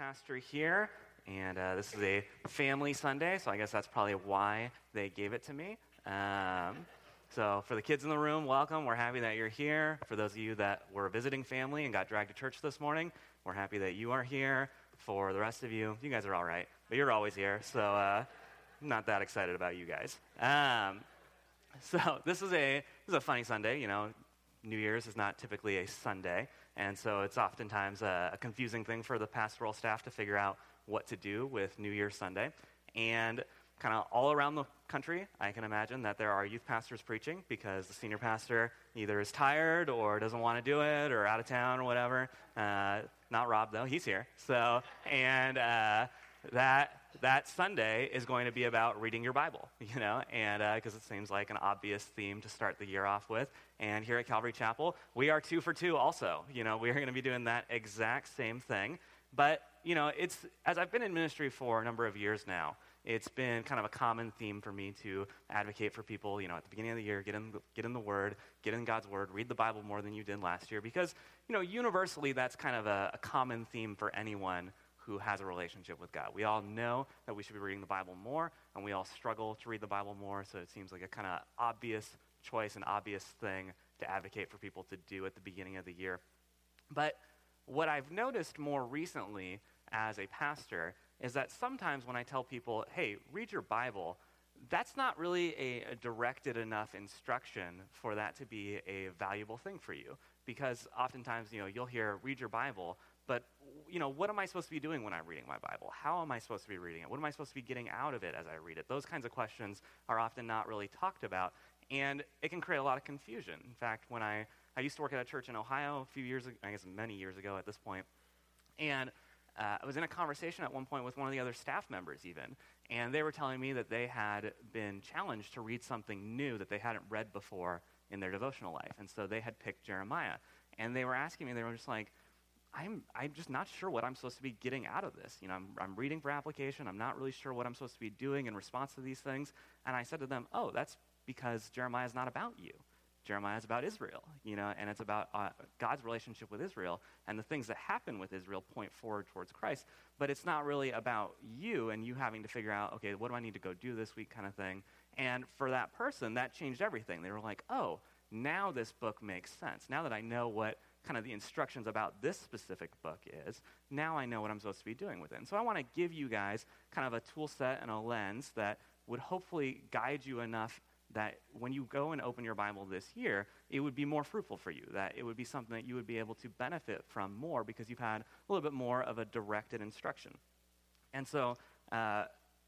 pastor here, and uh, this is a family Sunday, so I guess that's probably why they gave it to me. Um, so, for the kids in the room, welcome. We're happy that you're here. For those of you that were visiting family and got dragged to church this morning, we're happy that you are here. For the rest of you, you guys are all right, but you're always here, so uh, I'm not that excited about you guys. Um, so, this is a this is a funny Sunday. You know, New Year's is not typically a Sunday. And so it's oftentimes a, a, confusing thing for the pastoral staff to figure out what to do with New Year's Sunday. And kind of all around the country, I can imagine that there are youth pastors preaching because the senior pastor either is tired or doesn't want to do it or out of town or whatever. Uh, not Rob, though, he's here. So, and uh, that that Sunday is going to be about reading your Bible, you know, and because uh, it seems like an obvious theme to start the year off with. And here at Calvary Chapel, we are two for two also. You know, we are going to be doing that exact same thing. But, you know, it's, as I've been in ministry for a number of years now, it's been kind of a common theme for me to advocate for people, you know, at the beginning of the year, get in, get in the Word, get in God's Word, read the Bible more than you did last year, because, you know, universally that's kind of a, a common theme for anyone who has a relationship with God. We all know that we should be reading the Bible more, and we all struggle to read the Bible more, so it seems like a kind of obvious choice, an obvious thing to advocate for people to do at the beginning of the year. But what I've noticed more recently as a pastor is that sometimes when I tell people, hey, read your Bible, that's not really a, a, directed enough instruction for that to be a valuable thing for you. Because oftentimes, you know, you'll hear, read your Bible, but you know, what am I supposed to be doing when I'm reading my Bible? How am I supposed to be reading it? What am I supposed to be getting out of it as I read it? Those kinds of questions are often not really talked about, and it can create a lot of confusion. In fact, when I, I used to work at a church in Ohio a few years ago, I guess many years ago at this point, and uh, I was in a conversation at one point with one of the other staff members, even, and they were telling me that they had been challenged to read something new that they hadn't read before in their devotional life. And so they had picked Jeremiah. And they were asking me, they were just like, I'm, I'm just not sure what I'm supposed to be getting out of this. You know, I'm, I'm reading for application. I'm not really sure what I'm supposed to be doing in response to these things. And I said to them, oh, that's because Jeremiah is not about you. Jeremiah is about Israel, you know, and it's about uh, God's relationship with Israel. And the things that happen with Israel point forward towards Christ. But it's not really about you and you having to figure out, okay, what do I need to go do this week kind of thing. And for that person, that changed everything. They were like, oh, now this book makes sense. Now that I know what kind of the instructions about this specific book is, now I know what I'm supposed to be doing with it. And so I want to give you guys kind of a tool set and a lens that would hopefully guide you enough that when you go and open your Bible this year, it would be more fruitful for you, that it would be something that you would be able to benefit from more because you've had a little bit more of a directed instruction. And so, uh,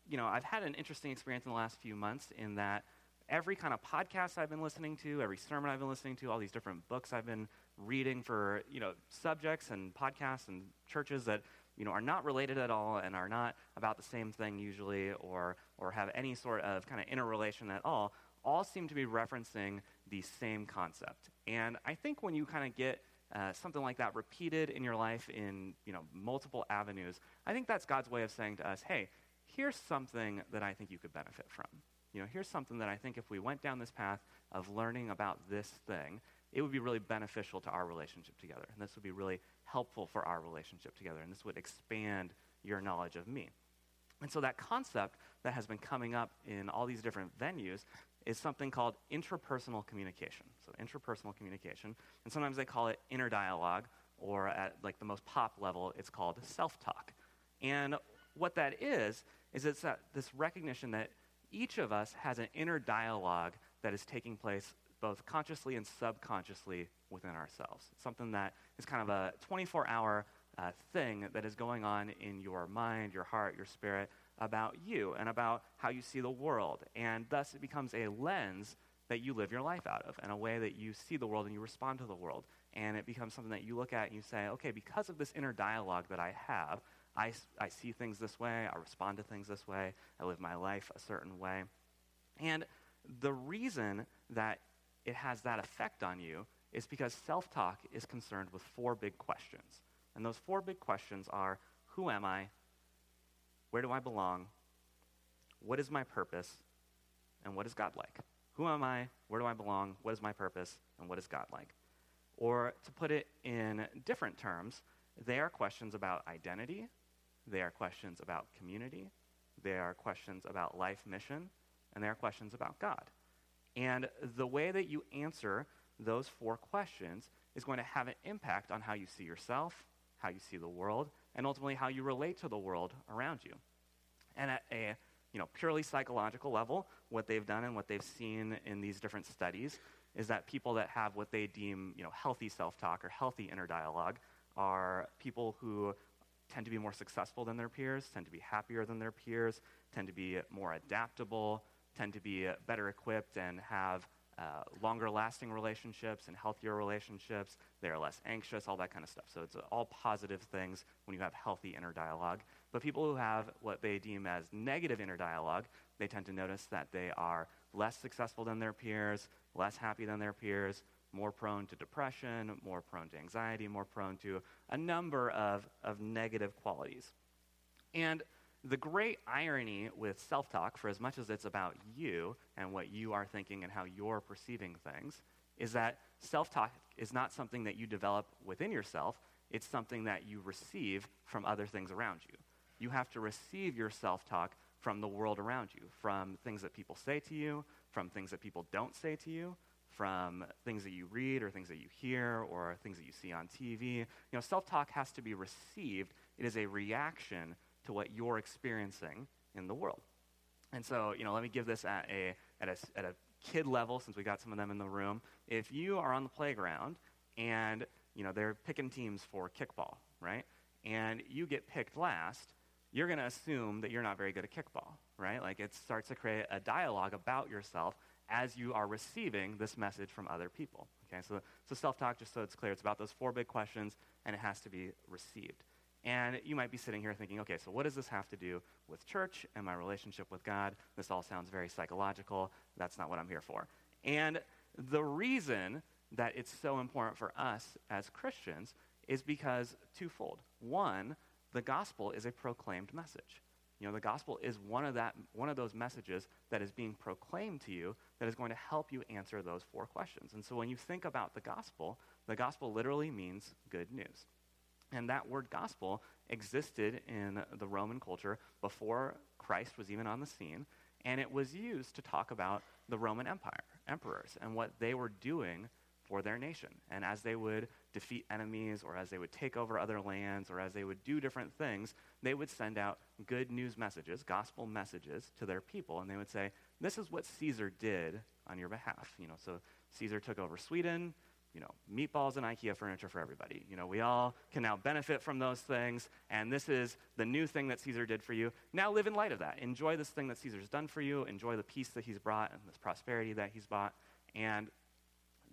you know, I've had an interesting experience in the last few months in that every kind of podcast I've been listening to, every sermon I've been listening to, all these different books I've been reading for you know subjects and podcasts and churches that you know are not related at all and are not about the same thing usually or or have any sort of kind of interrelation at all all seem to be referencing the same concept. And i think when you kind of get uh, something like that repeated in your life in you know multiple avenues i think that's god's way of saying to us hey here's something that i think you could benefit from. You know here's something that i think if we went down this path of learning about this thing it would be really beneficial to our relationship together. And this would be really helpful for our relationship together. And this would expand your knowledge of me. And so that concept that has been coming up in all these different venues is something called interpersonal communication. So interpersonal communication. And sometimes they call it inner dialogue, or at like the most pop level, it's called self-talk. And what that is, is it's that, this recognition that each of us has an inner dialogue that is taking place both consciously and subconsciously within ourselves. Something that is kind of a 24 hour uh, thing that is going on in your mind, your heart, your spirit about you and about how you see the world. And thus, it becomes a lens that you live your life out of and a way that you see the world and you respond to the world. And it becomes something that you look at and you say, okay, because of this inner dialogue that I have, I, I see things this way, I respond to things this way, I live my life a certain way. And the reason that it has that effect on you is because self talk is concerned with four big questions. And those four big questions are who am I? Where do I belong? What is my purpose? And what is God like? Who am I? Where do I belong? What is my purpose? And what is God like? Or to put it in different terms, they are questions about identity, they are questions about community, they are questions about life mission, and they are questions about God. And the way that you answer those four questions is going to have an impact on how you see yourself, how you see the world, and ultimately how you relate to the world around you. And at a you know, purely psychological level, what they've done and what they've seen in these different studies is that people that have what they deem you know, healthy self-talk or healthy inner dialogue are people who tend to be more successful than their peers, tend to be happier than their peers, tend to be more adaptable, tend to be better equipped and have uh, longer lasting relationships and healthier relationships. They are less anxious, all that kind of stuff. So it's all positive things when you have healthy inner dialogue. But people who have what they deem as negative inner dialogue, they tend to notice that they are less successful than their peers, less happy than their peers, more prone to depression, more prone to anxiety, more prone to a number of, of negative qualities. And the great irony with self talk, for as much as it's about you and what you are thinking and how you're perceiving things, is that self talk is not something that you develop within yourself, it's something that you receive from other things around you. You have to receive your self talk from the world around you, from things that people say to you, from things that people don't say to you, from things that you read or things that you hear or things that you see on TV. You know, self talk has to be received, it is a reaction to what you're experiencing in the world. And so, you know, let me give this at a, at a, at a kid level, since we got some of them in the room. If you are on the playground and, you know, they're picking teams for kickball, right? And you get picked last, you're going to assume that you're not very good at kickball, right? Like it starts to create a dialogue about yourself as you are receiving this message from other people. Okay, so, so self talk, just so it's clear, it's about those four big questions, and it has to be received. And you might be sitting here thinking, okay, so what does this have to do with church and my relationship with God? This all sounds very psychological. That's not what I'm here for. And the reason that it's so important for us as Christians is because twofold. One, the gospel is a proclaimed message. You know, the gospel is one of, that, one of those messages that is being proclaimed to you that is going to help you answer those four questions. And so when you think about the gospel, the gospel literally means good news. And that word gospel existed in the Roman culture before Christ was even on the scene, and it was used to talk about the Roman Empire, emperors, and what they were doing for their nation. And as they would defeat enemies, or as they would take over other lands, or as they would do different things, they would send out good news messages, gospel messages to their people, and they would say, This is what Caesar did on your behalf. You know, so Caesar took over Sweden you know, meatballs and IKEA furniture for everybody. You know, we all can now benefit from those things, and this is the new thing that Caesar did for you. Now live in light of that. Enjoy this thing that Caesar's done for you. Enjoy the peace that he's brought and this prosperity that he's brought. And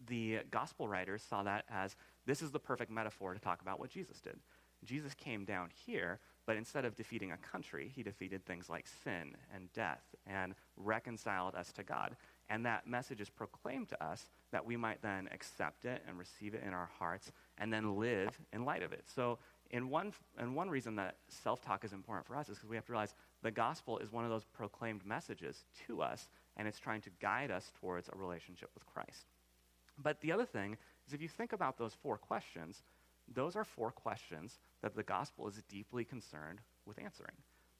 the gospel writers saw that as this is the perfect metaphor to talk about what Jesus did. Jesus came down here, but instead of defeating a country, he defeated things like sin and death and reconciled us to God. And that message is proclaimed to us that we might then accept it and receive it in our hearts and then live in light of it. So, in one, and one reason that self talk is important for us is because we have to realize the gospel is one of those proclaimed messages to us, and it's trying to guide us towards a relationship with Christ. But the other thing is if you think about those four questions, those are four questions that the gospel is deeply concerned with answering.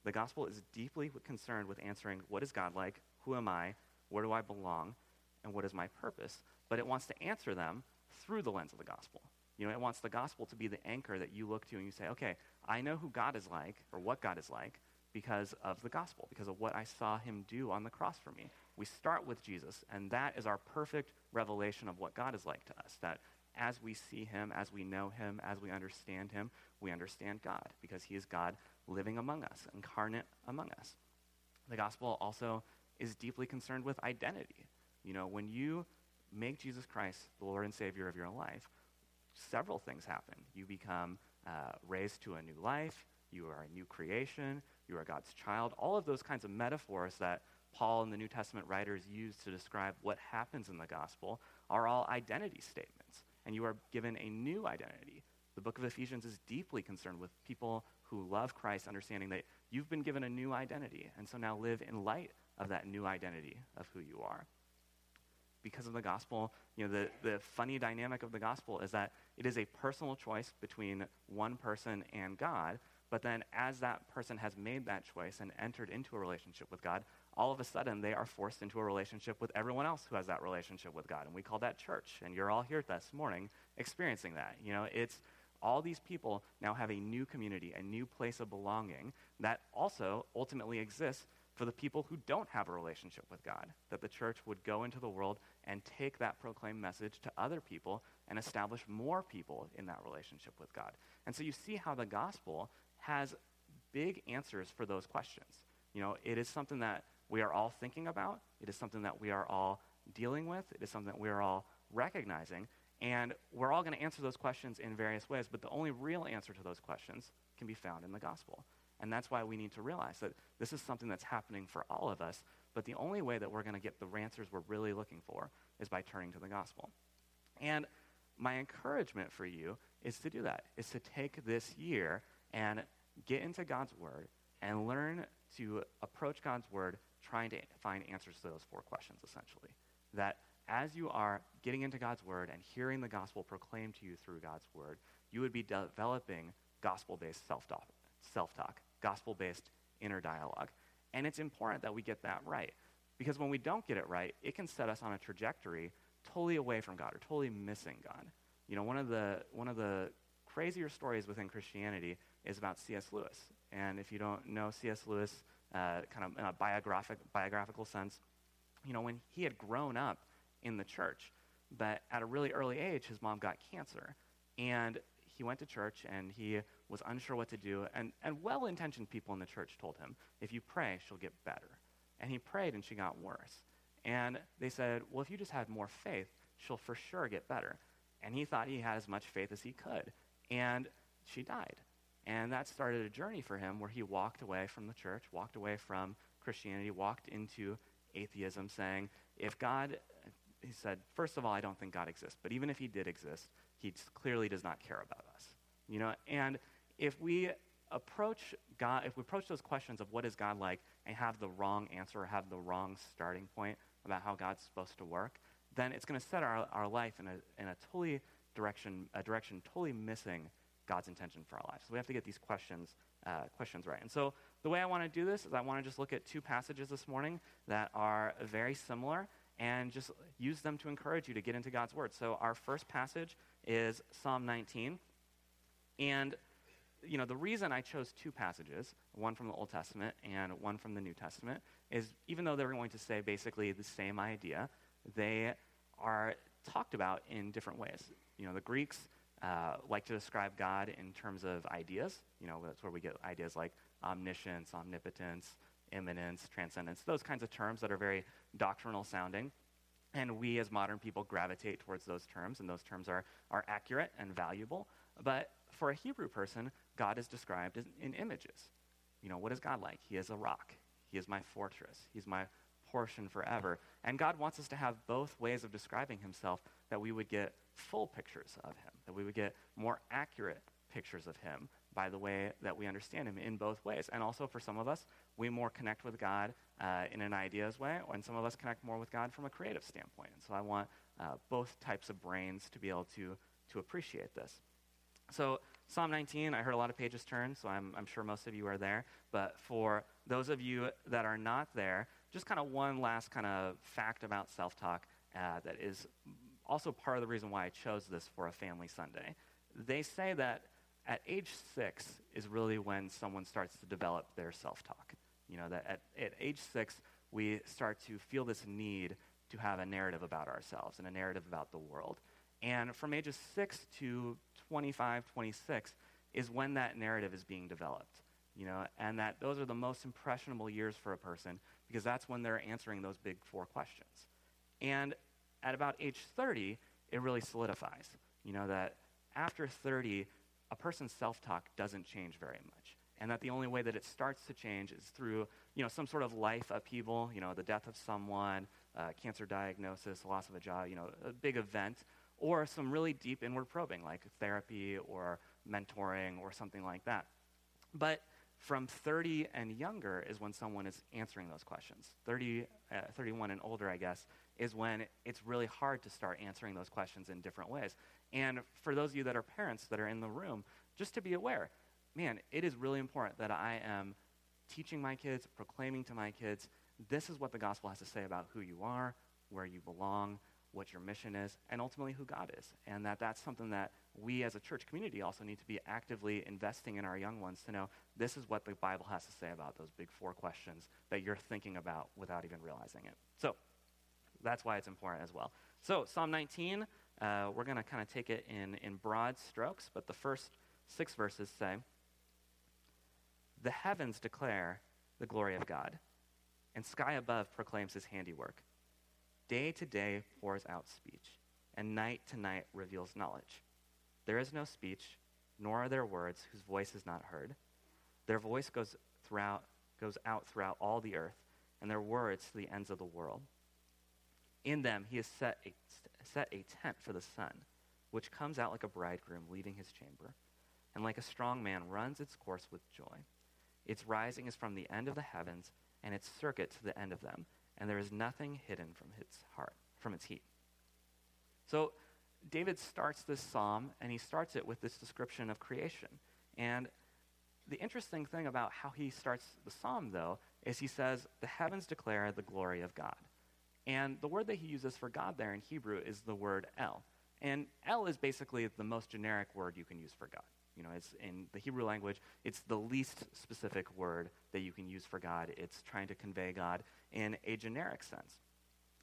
The gospel is deeply concerned with answering what is God like? Who am I? Where do I belong? And what is my purpose? But it wants to answer them through the lens of the gospel. You know, it wants the gospel to be the anchor that you look to and you say, okay, I know who God is like or what God is like because of the gospel, because of what I saw him do on the cross for me. We start with Jesus, and that is our perfect revelation of what God is like to us. That as we see him, as we know him, as we understand him, we understand God because he is God living among us, incarnate among us. The gospel also is deeply concerned with identity. You know, when you make Jesus Christ the Lord and Savior of your life, several things happen. You become uh, raised to a new life, you are a new creation, you are God's child. All of those kinds of metaphors that Paul and the New Testament writers use to describe what happens in the gospel are all identity statements. And you are given a new identity. The book of Ephesians is deeply concerned with people who love Christ, understanding that you've been given a new identity. And so now live in light of that new identity of who you are. Because of the gospel, you know, the, the funny dynamic of the gospel is that it is a personal choice between one person and God, But then, as that person has made that choice and entered into a relationship with God, all of a sudden they are forced into a relationship with everyone else who has that relationship with God. And we call that church. And you're all here this morning experiencing that. You know, it's all these people now have a new community, a new place of belonging that also ultimately exists for the people who don't have a relationship with God. That the church would go into the world and take that proclaimed message to other people and establish more people in that relationship with God. And so you see how the gospel has big answers for those questions. You know, it is something that we are all thinking about, it is something that we are all dealing with, it is something that we are all recognizing. And we're all going to answer those questions in various ways, but the only real answer to those questions can be found in the gospel. And that's why we need to realize that this is something that's happening for all of us, but the only way that we're going to get the answers we're really looking for is by turning to the gospel. And my encouragement for you is to do that, is to take this year and get into God's word and learn to approach God's word trying to find answers to those four questions, essentially. That as you are getting into God's word and hearing the gospel proclaimed to you through God's word, you would be developing gospel based self talk, gospel based inner dialogue. And it's important that we get that right. Because when we don't get it right, it can set us on a trajectory totally away from God or totally missing God. You know, one of the, one of the crazier stories within Christianity is about C.S. Lewis. And if you don't know C.S. Lewis, uh, kind of in a biographic, biographical sense, you know, when he had grown up in the church, but at a really early age, his mom got cancer. And he went to church and he was unsure what to do. And, and well intentioned people in the church told him, if you pray, she'll get better. And he prayed and she got worse. And they said, well, if you just had more faith, she'll for sure get better. And he thought he had as much faith as he could. And she died. And that started a journey for him where he walked away from the church, walked away from Christianity, walked into atheism, saying, if God, he said, first of all, I don't think God exists, but even if he did exist, he clearly does not care about us. You know, and if we approach God, if we approach those questions of what is God like and have the wrong answer or have the wrong starting point about how God's supposed to work, then it's going to set our, our life in a, in a totally direction, a direction totally missing God's intention for our lives. So we have to get these questions, uh, questions right. And so the way I want to do this is I want to just look at two passages this morning that are very similar and just use them to encourage you to get into God's Word. So our first passage is Psalm 19. And, you know, the reason I chose two passages, one from the Old Testament and one from the New Testament, is even though they're going to say basically the same idea, they are talked about in different ways. You know, the Greeks uh, like to describe God in terms of ideas. You know, that's where we get ideas like omniscience, omnipotence, immanence, transcendence, those kinds of terms that are very doctrinal sounding. And we as modern people gravitate towards those terms, and those terms are, are accurate and valuable. But for a Hebrew person, God is described in, in images. You know, what is God like? He is a rock. He is my fortress. He's my portion forever. And God wants us to have both ways of describing himself that we would get full pictures of him, that we would get more accurate pictures of him by the way that we understand him in both ways. And also for some of us, we more connect with God uh, in an ideas way, and some of us connect more with God from a creative standpoint. And so I want uh, both types of brains to be able to, to appreciate this. So Psalm 19, I heard a lot of pages turn, so I'm, I'm sure most of you are there. But for those of you that are not there, just kind of one last kind of fact about self talk uh, that is also part of the reason why I chose this for a family Sunday. They say that at age six is really when someone starts to develop their self talk. You know, that at, at age six, we start to feel this need to have a narrative about ourselves and a narrative about the world. And from ages 6 to 25, 26 is when that narrative is being developed. You know, and that those are the most impressionable years for a person because that's when they're answering those big four questions. And at about age 30, it really solidifies. You know, that after 30, a person's self talk doesn't change very much. And that the only way that it starts to change is through, you know, some sort of life upheaval, you know, the death of someone, uh, cancer diagnosis, loss of a job, you know, a big event, or some really deep inward probing like therapy or mentoring or something like that. But from 30 and younger is when someone is answering those questions. 30, uh, 31 and older, I guess, is when it's really hard to start answering those questions in different ways. And for those of you that are parents that are in the room, just to be aware, man, it is really important that I am teaching my kids, proclaiming to my kids, this is what the gospel has to say about who you are, where you belong, what your mission is, and ultimately who God is. And that that's something that we as a church community also need to be actively investing in our young ones to know this is what the Bible has to say about those big four questions that you're thinking about without even realizing it. So that's why it's important as well. So, Psalm 19, uh, we're going to kind of take it in, in broad strokes, but the first six verses say, The heavens declare the glory of God, and sky above proclaims his handiwork. Day to day pours out speech, and night to night reveals knowledge. There is no speech, nor are there words whose voice is not heard. Their voice goes, throughout, goes out throughout all the earth, and their words to the ends of the world. In them he has set a, set a tent for the sun, which comes out like a bridegroom leaving his chamber, and like a strong man runs its course with joy. Its rising is from the end of the heavens, and its circuit to the end of them and there is nothing hidden from its heart, from its heat. So David starts this psalm, and he starts it with this description of creation. And the interesting thing about how he starts the psalm, though, is he says, The heavens declare the glory of God. And the word that he uses for God there in Hebrew is the word El. And El is basically the most generic word you can use for God. You know, it's in the Hebrew language, it's the least specific word that you can use for God. It's trying to convey God in a generic sense.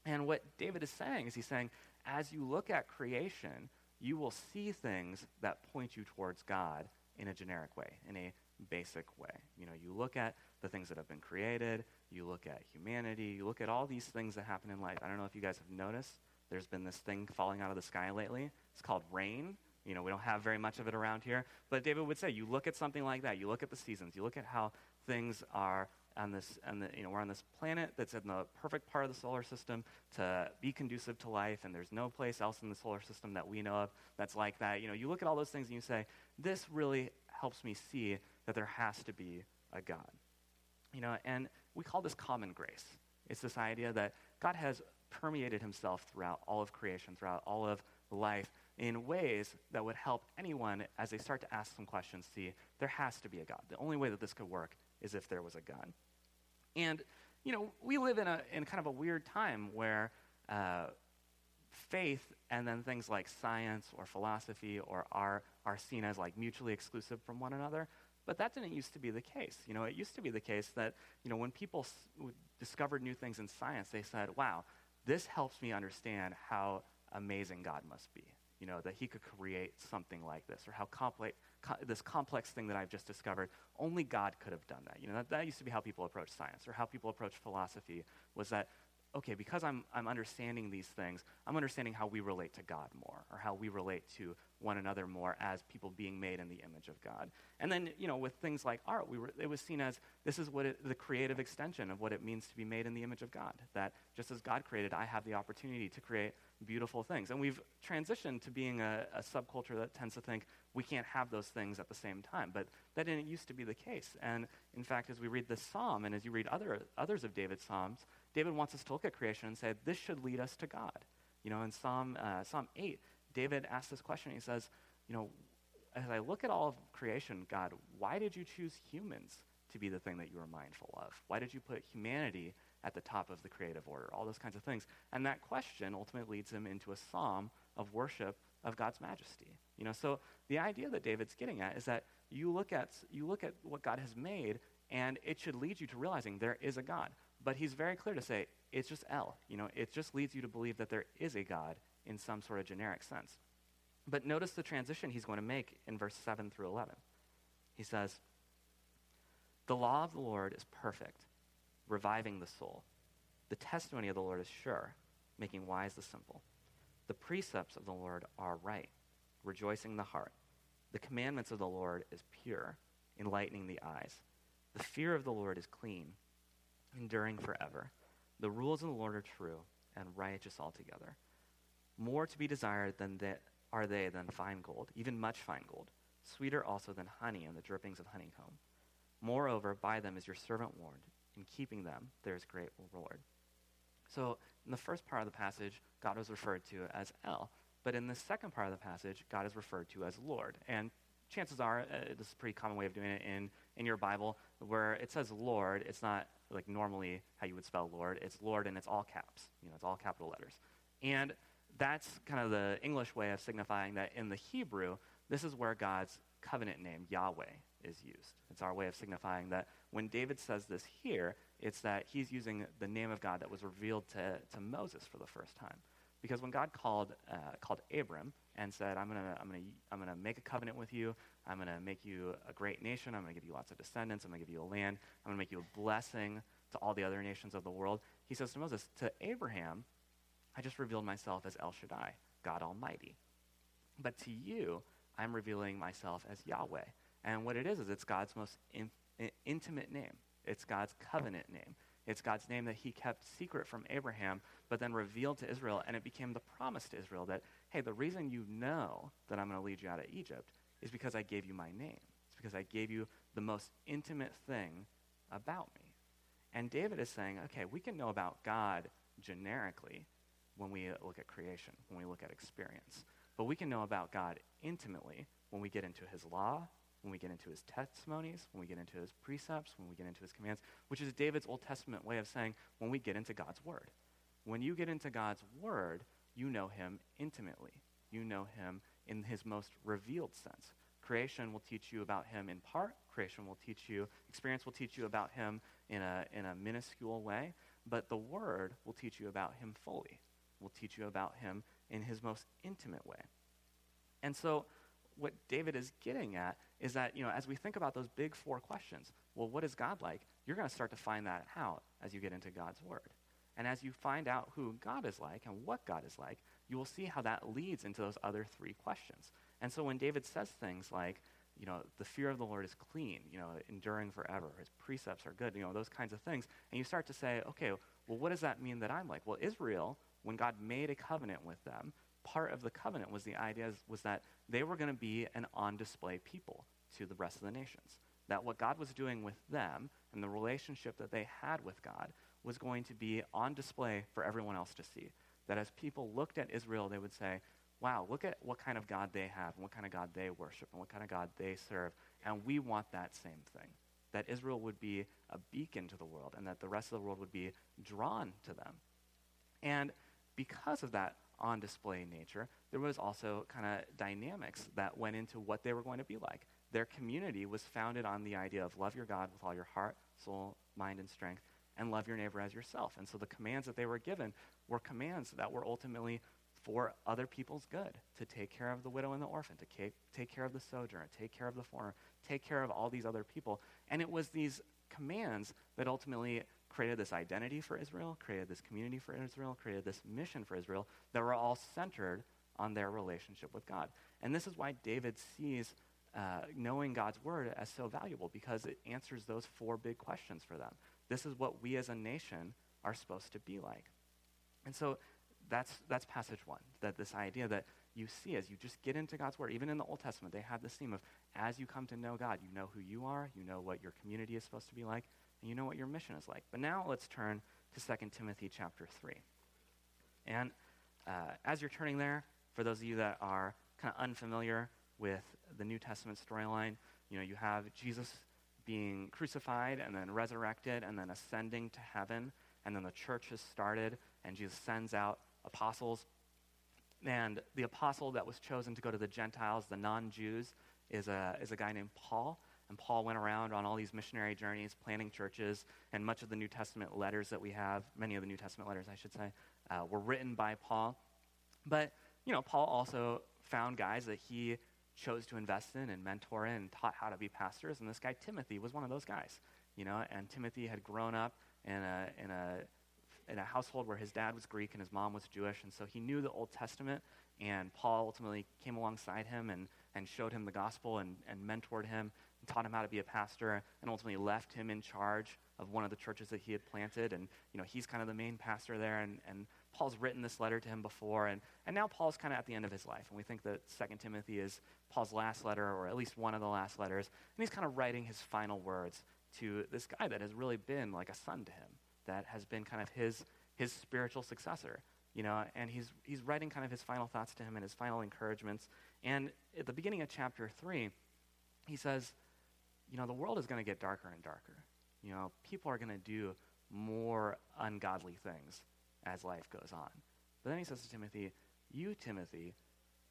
And what David is saying is he's saying, as you look at creation, you will see things that point you towards God in a generic way, in a basic way. You know, you look at the things that have been created, you look at humanity, you look at all these things that happen in life. I don't know if you guys have noticed, there's been this thing falling out of the sky lately. It's called rain. You know, we don't have very much of it around here. But David would say, you look at something like that, you look at the seasons, you look at how things are on this, the, you know, we're on this planet that's in the perfect part of the solar system to be conducive to life, and there's no place else in the solar system that we know of that's like that. You know, you look at all those things and you say, this really helps me see that there has to be a God. You know, and we call this common grace. It's this idea that God has permeated himself throughout all of creation, throughout all of life, in ways that would help anyone as they start to ask some questions see there has to be a God. The only way that this could work is if there was a God. And, you know, we live in, a, in kind of a weird time where uh, faith and then things like science or philosophy or art are seen as like mutually exclusive from one another. But that didn't used to be the case. You know, it used to be the case that, you know, when people s- discovered new things in science, they said, wow, this helps me understand how amazing God must be you know, that he could create something like this, or how complex, co- this complex thing that I've just discovered, only God could have done that. You know, that, that used to be how people approached science, or how people approached philosophy, was that okay, because I'm, I'm understanding these things, I'm understanding how we relate to God more, or how we relate to one another more as people being made in the image of God. And then, you know, with things like art, we were, it was seen as this is what it, the creative extension of what it means to be made in the image of God. That just as God created, I have the opportunity to create beautiful things. And we've transitioned to being a, a subculture that tends to think we can't have those things at the same time. But that didn't used to be the case. And in fact, as we read this psalm and as you read other, others of David's psalms, David wants us to look at creation and say, this should lead us to God. You know, in Psalm, uh, Psalm 8, David asks this question. He says, you know, as I look at all of creation, God, why did you choose humans to be the thing that you were mindful of? Why did you put humanity at the top of the creative order? All those kinds of things. And that question ultimately leads him into a psalm of worship of God's majesty. You know, so the idea that David's getting at is that you look at, you look at what God has made, and it should lead you to realizing there is a God. But he's very clear to say it's just El. You know, it just leads you to believe that there is a God in some sort of generic sense. But notice the transition he's going to make in verse 7 through 11. He says, The law of the Lord is perfect, reviving the soul. The testimony of the Lord is sure, making wise the simple. The precepts of the Lord are right, rejoicing the heart. The commandments of the Lord is pure, enlightening the eyes. The fear of the Lord is clean enduring forever. The rules of the Lord are true and righteous altogether. More to be desired than are they than fine gold, even much fine gold, sweeter also than honey and the drippings of honeycomb. Moreover, by them is your servant warned. In keeping them, there is great reward. So, in the first part of the passage, God was referred to as El. But in the second part of the passage, God is referred to as Lord. And chances are, uh, this is a pretty common way of doing it in, in your Bible, where it says Lord, it's not like normally how you would spell Lord. It's Lord and it's all caps. You know, it's all capital letters. And that's kind of the English way of signifying that in the Hebrew, this is where God's covenant name, Yahweh, is used. It's our way of signifying that when David says this here, it's that he's using the name of God that was revealed to, to Moses for the first time. Because when God called, uh, called Abram and said, I'm going to I'm gonna, I'm gonna make a covenant with you, I'm going to make you a great nation, I'm going to give you lots of descendants, I'm going to give you a land, I'm going to make you a blessing to all the other nations of the world, he says to Moses, To Abraham, I just revealed myself as El Shaddai, God Almighty. But to you, I'm revealing myself as Yahweh. And what it is, is it's God's most in, in, intimate name. It's God's covenant name. It's God's name that he kept secret from Abraham, but then revealed to Israel, and it became the promise to Israel that, hey, the reason you know that I'm going to lead you out of Egypt is because I gave you my name. It's because I gave you the most intimate thing about me. And David is saying, okay, we can know about God generically when we look at creation, when we look at experience. But we can know about God intimately when we get into his law, when we get into his testimonies, when we get into his precepts, when we get into his commands, which is David's Old Testament way of saying when we get into God's word. When you get into God's word, you know him intimately. You know him in his most revealed sense. Creation will teach you about him in part. Creation will teach you, experience will teach you about him in a, in a minuscule way. But the word will teach you about him fully, will teach you about him in his most intimate way. And so, what David is getting at is that, you know, as we think about those big four questions, well, what is God like? You're going to start to find that out as you get into God's Word. And as you find out who God is like and what God is like, you will see how that leads into those other three questions. And so when David says things like, you know, the fear of the Lord is clean, you know, enduring forever, his precepts are good, you know, those kinds of things, and you start to say, okay, well, what does that mean that I'm like? Well, Israel when God made a covenant with them, part of the covenant was the idea was that they were going to be an on display people to the rest of the nations. That what God was doing with them and the relationship that they had with God was going to be on display for everyone else to see. That as people looked at Israel, they would say, wow, look at what kind of God they have and what kind of God they worship and what kind of God they serve. And we want that same thing. That Israel would be a beacon to the world and that the rest of the world would be drawn to them. And because of that on display nature, there was also kind of dynamics that went into what they were going to be like. Their community was founded on the idea of love your God with all your heart, soul, mind, and strength, and love your neighbor as yourself. And so the commands that they were given were commands that were ultimately for other people's good to take care of the widow and the orphan, to take, care of the sojourner, take care of the foreigner, take care of all these other people. And it was these commands that ultimately created this identity for Israel, created this community for Israel, created this mission for Israel that were all centered on their relationship with God. And this is why David sees uh, knowing God's word as so valuable because it answers those four big questions for them. This is what we as a nation are supposed to be like. And so that's, that's passage one, that this idea that you see as you just get into God's word. Even in the Old Testament, they have this theme of as you come to know God, you know who you are, you know what your community is supposed to be like, and you know what your mission is like. But now let's turn to 2 Timothy chapter 3. And uh, as you're turning there, for those of you that are kind of unfamiliar with the New Testament storyline, you know, you have Jesus being crucified and then resurrected and then ascending to heaven, and then the church has started, and Jesus sends out apostles. And the apostle that was chosen to go to the Gentiles, the non Jews, is a, is a guy named Paul. And Paul went around on all these missionary journeys, planting churches, and much of the New Testament letters that we have, many of the New Testament letters, I should say, uh, were written by Paul. But, you know, Paul also found guys that he chose to invest in and mentor in and taught how to be pastors. And this guy, Timothy, was one of those guys, you know, and Timothy had grown up in a, in a, in a household where his dad was Greek and his mom was Jewish. And so he knew the Old Testament. And Paul ultimately came alongside him and, and showed him the gospel and, and mentored him and taught him how to be a pastor, and ultimately left him in charge of one of the churches that he had planted. And, you know, he's kind of the main pastor there. And, and Paul's written this letter to him before. And, and now Paul's kind of at the end of his life. And we think that Second Timothy is Paul's last letter, or at least one of the last letters. And he's kind of writing his final words to this guy that has really been like a son to him, that has been kind of his, his spiritual successor. You know, and he's, he's writing kind of his final thoughts to him and his final encouragements. And at the beginning of chapter 3, he says, you know, the world is going to get darker and darker. You know, people are going to do more ungodly things as life goes on. But then he says to Timothy, You, Timothy,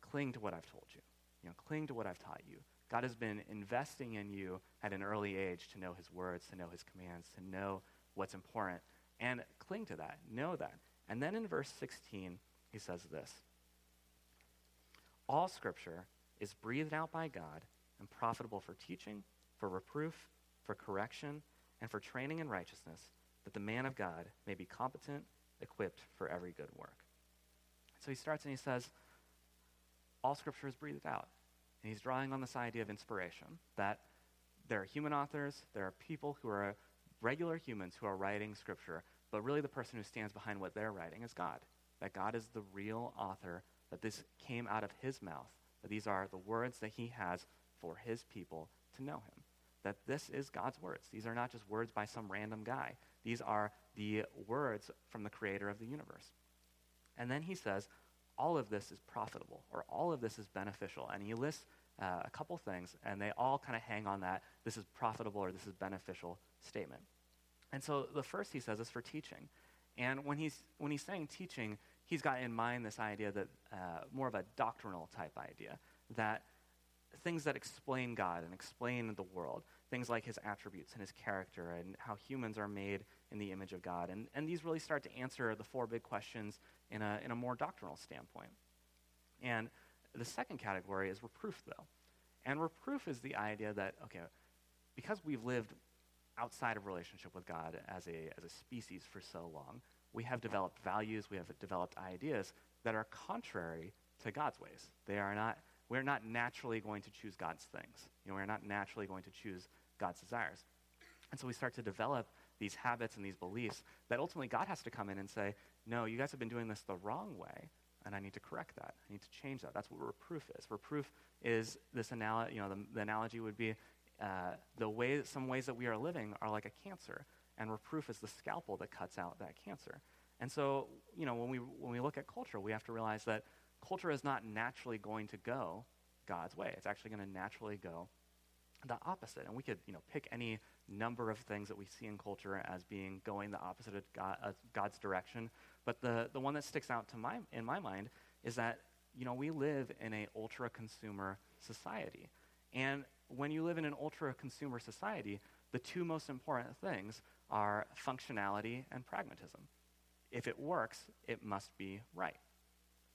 cling to what I've told you. You know, cling to what I've taught you. God has been investing in you at an early age to know his words, to know his commands, to know what's important. And cling to that. Know that. And then in verse 16, he says this All scripture is breathed out by God and profitable for teaching, for reproof, for correction, and for training in righteousness, that the man of God may be competent, equipped for every good work. So he starts and he says, All scripture is breathed out. And he's drawing on this idea of inspiration that there are human authors, there are people who are regular humans who are writing scripture, but really the person who stands behind what they're writing is God. That God is the real author, that this came out of his mouth, that these are the words that he has for his people to know him. That this is God's words. These are not just words by some random guy. These are the words from the creator of the universe. And then he says, all of this is profitable, or all of this is beneficial. And he lists uh, a couple things, and they all kind of hang on that this is profitable or this is beneficial statement. And so the first he says is for teaching. And when he's, when he's saying teaching, he's got in mind this idea that uh, more of a doctrinal type idea, that things that explain God and explain the world, things like his attributes and his character and how humans are made in the image of God. And, and these really start to answer the four big questions in a, in a more doctrinal standpoint. And the second category is reproof, though. And reproof is the idea that, okay, because we've lived outside of relationship with God as a, as a species for so long, we have developed values, we have developed ideas that are contrary to God's ways. They are not, we're not naturally going to choose God's things. You know, we're not naturally going to choose God's desires. And so we start to develop these habits and these beliefs that ultimately God has to come in and say, no, you guys have been doing this the wrong way, and I need to correct that. I need to change that. That's what reproof is. Reproof is this analogy, you know, the, the analogy would be uh, the way, some ways that we are living are like a cancer, and reproof is the scalpel that cuts out that cancer. And so, you know, when we, when we look at culture, we have to realize that culture is not naturally going to go God's way. It's actually going to naturally go the opposite. And we could, you know, pick any number of things that we see in culture as being going the opposite of God, uh, God's direction. But the, the one that sticks out to my, in my mind is that, you know, we live in a ultra-consumer society. And when you live in an ultra-consumer society, the two most important things are functionality and pragmatism. If it works, it must be right.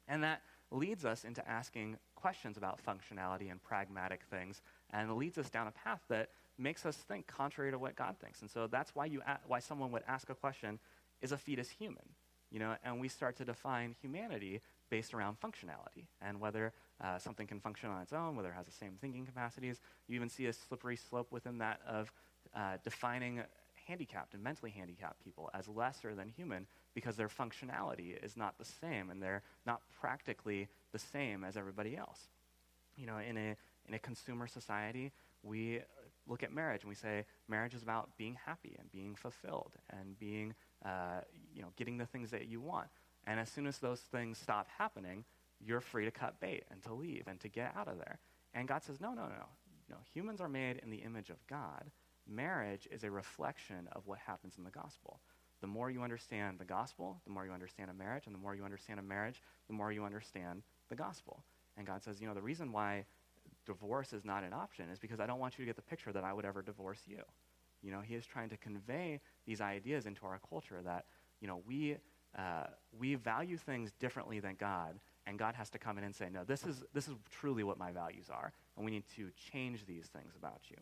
And that leads us into asking questions about functionality and pragmatic things, and leads us down a path that makes us think contrary to what God thinks. And so that's why, you a- why someone would ask a question, is a fetus human? You know, and we start to define humanity based around functionality and whether uh, something can function on its own, whether it has the same thinking capacities. You even see a slippery slope within that of uh, defining handicapped and mentally handicapped people as lesser than human because their functionality is not the same and they're not practically the same as everybody else. You know, in a, in a consumer society, we look at marriage and we say marriage is about being happy and being fulfilled and being, uh, you know, getting the things that you want. And as soon as those things stop happening, you're free to cut bait and to leave and to get out of there. And God says, no, no, no. No, humans are made in the image of God. Marriage is a reflection of what happens in the gospel. The more you understand the gospel, the more you understand a marriage, and the more you understand a marriage, the more you understand the gospel. And God says, you know, the reason why divorce is not an option is because I don't want you to get the picture that I would ever divorce you. You know, he is trying to convey these ideas into our culture that, you know, we, uh, we value things differently than God, and God has to come in and say, no, this is, this is truly what my values are, and we need to change these things about you.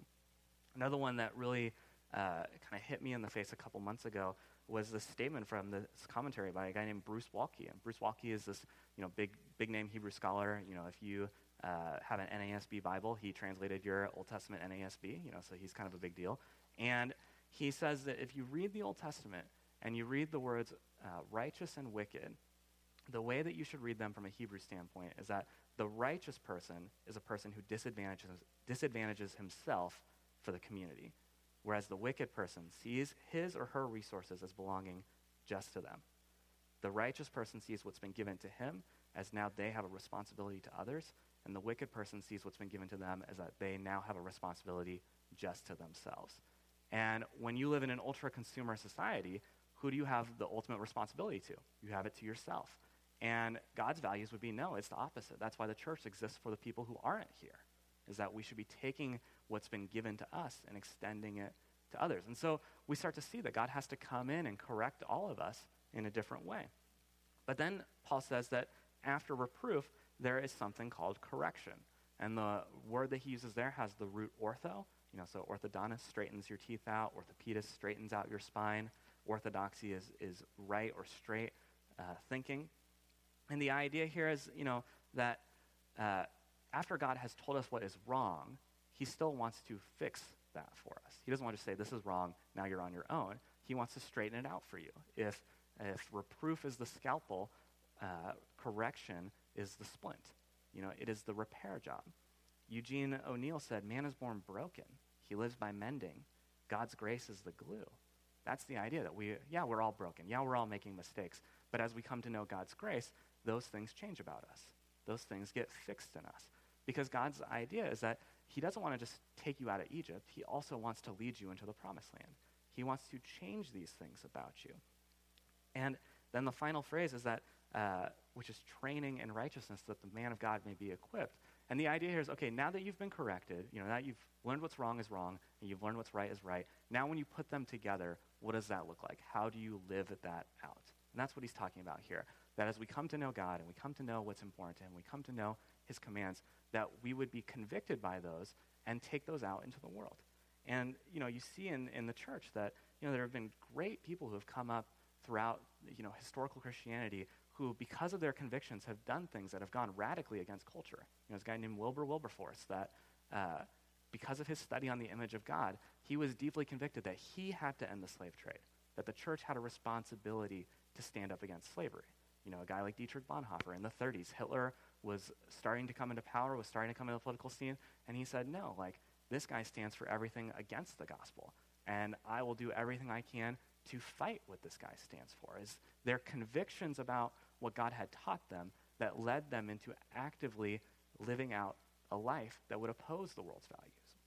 Another one that really uh, kind of hit me in the face a couple months ago was this statement from this commentary by a guy named Bruce Waltke. And Bruce Waltke is this, you know, big, big name Hebrew scholar. You know, if you uh, have an NASB Bible. He translated your Old Testament NASB, you know, so he's kind of a big deal. And he says that if you read the Old Testament and you read the words uh, righteous and wicked, the way that you should read them from a Hebrew standpoint is that the righteous person is a person who disadvantages, disadvantages himself for the community, whereas the wicked person sees his or her resources as belonging just to them. The righteous person sees what's been given to him as now they have a responsibility to others, and the wicked person sees what's been given to them as that they now have a responsibility just to themselves. And when you live in an ultra consumer society, who do you have the ultimate responsibility to? You have it to yourself. And God's values would be no, it's the opposite. That's why the church exists for the people who aren't here, is that we should be taking what's been given to us and extending it to others. And so we start to see that God has to come in and correct all of us in a different way. But then Paul says that after reproof, there is something called correction. And the word that he uses there has the root ortho. You know, so orthodontist straightens your teeth out, orthopedist straightens out your spine. Orthodoxy is, is right or straight uh, thinking. And the idea here is, you know, that uh, after God has told us what is wrong, he still wants to fix that for us. He doesn't want to say, this is wrong, now you're on your own. He wants to straighten it out for you. If, if reproof is the scalpel, uh, correction is the splint. You know, it is the repair job. Eugene O'Neill said, Man is born broken. He lives by mending. God's grace is the glue. That's the idea that we, yeah, we're all broken. Yeah, we're all making mistakes. But as we come to know God's grace, those things change about us. Those things get fixed in us. Because God's idea is that He doesn't want to just take you out of Egypt, He also wants to lead you into the promised land. He wants to change these things about you. And then the final phrase is that, uh, which is training in righteousness, that the man of God may be equipped. And the idea here is okay, now that you've been corrected, you know, now you've learned what's wrong is wrong, and you've learned what's right is right, now when you put them together, what does that look like? How do you live that out? And that's what he's talking about here. That as we come to know God and we come to know what's important to him, we come to know his commands, that we would be convicted by those and take those out into the world. And, you know, you see in, in the church that, you know, there have been great people who have come up throughout, you know, historical Christianity who, because of their convictions, have done things that have gone radically against culture. You know, there's a guy named Wilbur Wilberforce that, uh, because of his study on the image of God, he was deeply convicted that he had to end the slave trade, that the church had a responsibility to stand up against slavery. You know, a guy like Dietrich Bonhoeffer in the 30s, Hitler was starting to come into power, was starting to come into the political scene, and he said, no, like, this guy stands for everything against the gospel, and I will do everything I can to fight what this guy stands for. Is their convictions about what God had taught them that led them into actively living out a life that would oppose the world's values.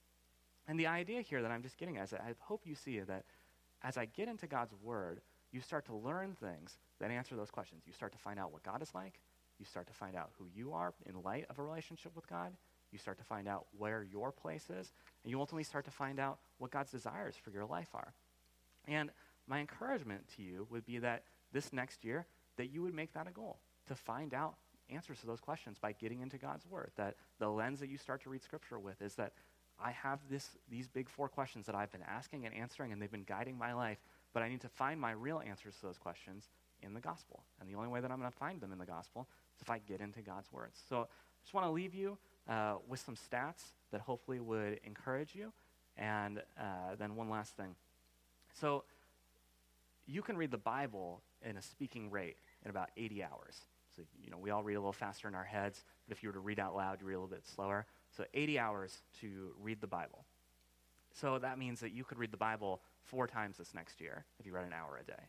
And the idea here that I'm just getting at is that I hope you see that as I get into God's word, you start to learn things that answer those questions. You start to find out what God is like. You start to find out who you are in light of a relationship with God. You start to find out where your place is. And you ultimately start to find out what God's desires for your life are. And my encouragement to you would be that this next year, that you would make that a goal to find out answers to those questions by getting into God's Word. That the lens that you start to read Scripture with is that I have this, these big four questions that I've been asking and answering, and they've been guiding my life, but I need to find my real answers to those questions in the gospel. And the only way that I'm going to find them in the gospel is if I get into God's words. So I just want to leave you uh, with some stats that hopefully would encourage you. And uh, then one last thing. So you can read the Bible in a speaking rate in about 80 hours. So, you know, we all read a little faster in our heads, but if you were to read out loud, you read a little bit slower. So 80 hours to read the Bible. So that means that you could read the Bible four times this next year if you read an hour a day.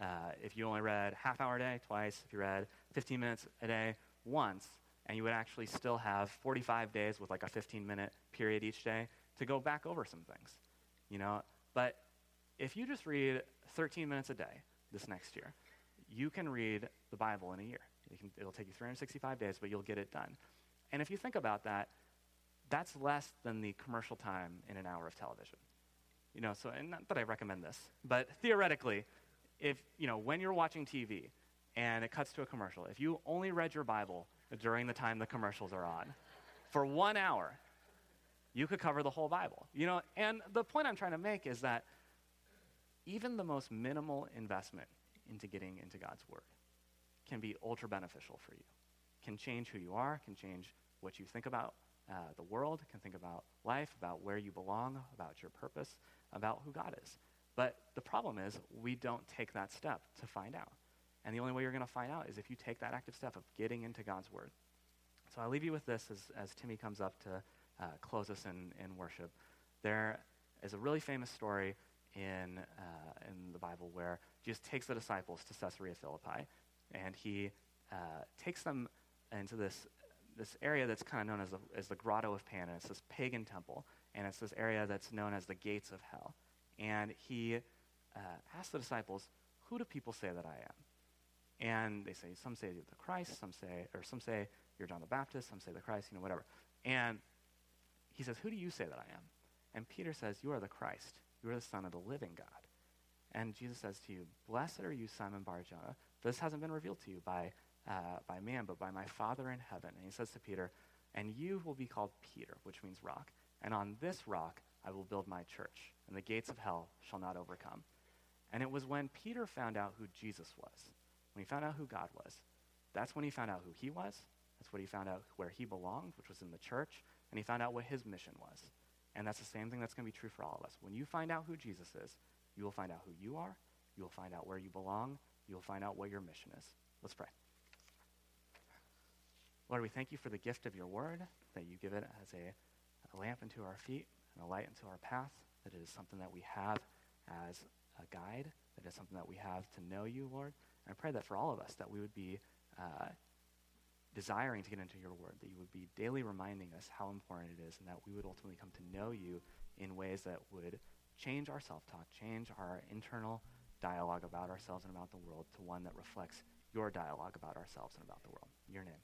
Uh, if you only read half hour a day, twice. If you read 15 minutes a day, once. And you would actually still have 45 days with like a 15 minute period each day to go back over some things. You know, but if you just read 13 minutes a day this next year, you can read the Bible in a year. Can, it'll take you 365 days, but you'll get it done. And if you think about that, that's less than the commercial time in an hour of television. You know, so, and not that I recommend this, but theoretically, if, you know, when you're watching TV and it cuts to a commercial, if you only read your Bible during the time the commercials are on, for one hour, you could cover the whole Bible. You know, and the point I'm trying to make is that even the most minimal investment into getting into God's Word can be ultra beneficial for you, can change who you are, can change what you think about uh, the world, can think about life, about where you belong, about your purpose, about who God is. But the problem is, we don't take that step to find out. And the only way you're going to find out is if you take that active step of getting into God's Word. So I'll leave you with this as, as Timmy comes up to uh, close us in, in worship. There is a really famous story in, uh, in the Bible where Jesus takes the disciples to Caesarea Philippi, and he uh, takes them into this this area that's kind of known as the, as the Grotto of Pan, and it's this pagan temple, and it's this area that's known as the gates of hell. And he uh, asked the disciples, "Who do people say that I am?" And they say, some say you're the Christ, some say, or some say you're John the Baptist, some say the Christ, you know, whatever. And he says, "Who do you say that I am?" And Peter says, "You are the Christ. You are the Son of the living God." And Jesus says to you, Blessed are you, Simon Barjona. This hasn't been revealed to you by, uh, by man, but by my Father in heaven. And he says to Peter, And you will be called Peter, which means rock. And on this rock I will build my church, and the gates of hell shall not overcome. And it was when Peter found out who Jesus was, when he found out who God was, that's when he found out who he was. That's when he found out where he belonged, which was in the church. And he found out what his mission was. And that's the same thing that's going to be true for all of us. When you find out who Jesus is, you will find out who you are. You will find out where you belong. You will find out what your mission is. Let's pray. Lord, we thank you for the gift of your word, that you give it as a, a lamp into our feet and a light into our path, that it is something that we have as a guide, that is something that we have to know you, Lord. And I pray that for all of us, that we would be uh, desiring to get into your word, that you would be daily reminding us how important it is, and that we would ultimately come to know you in ways that would change our self talk, change our internal dialogue about ourselves and about the world to one that reflects your dialogue about ourselves and about the world. In your name.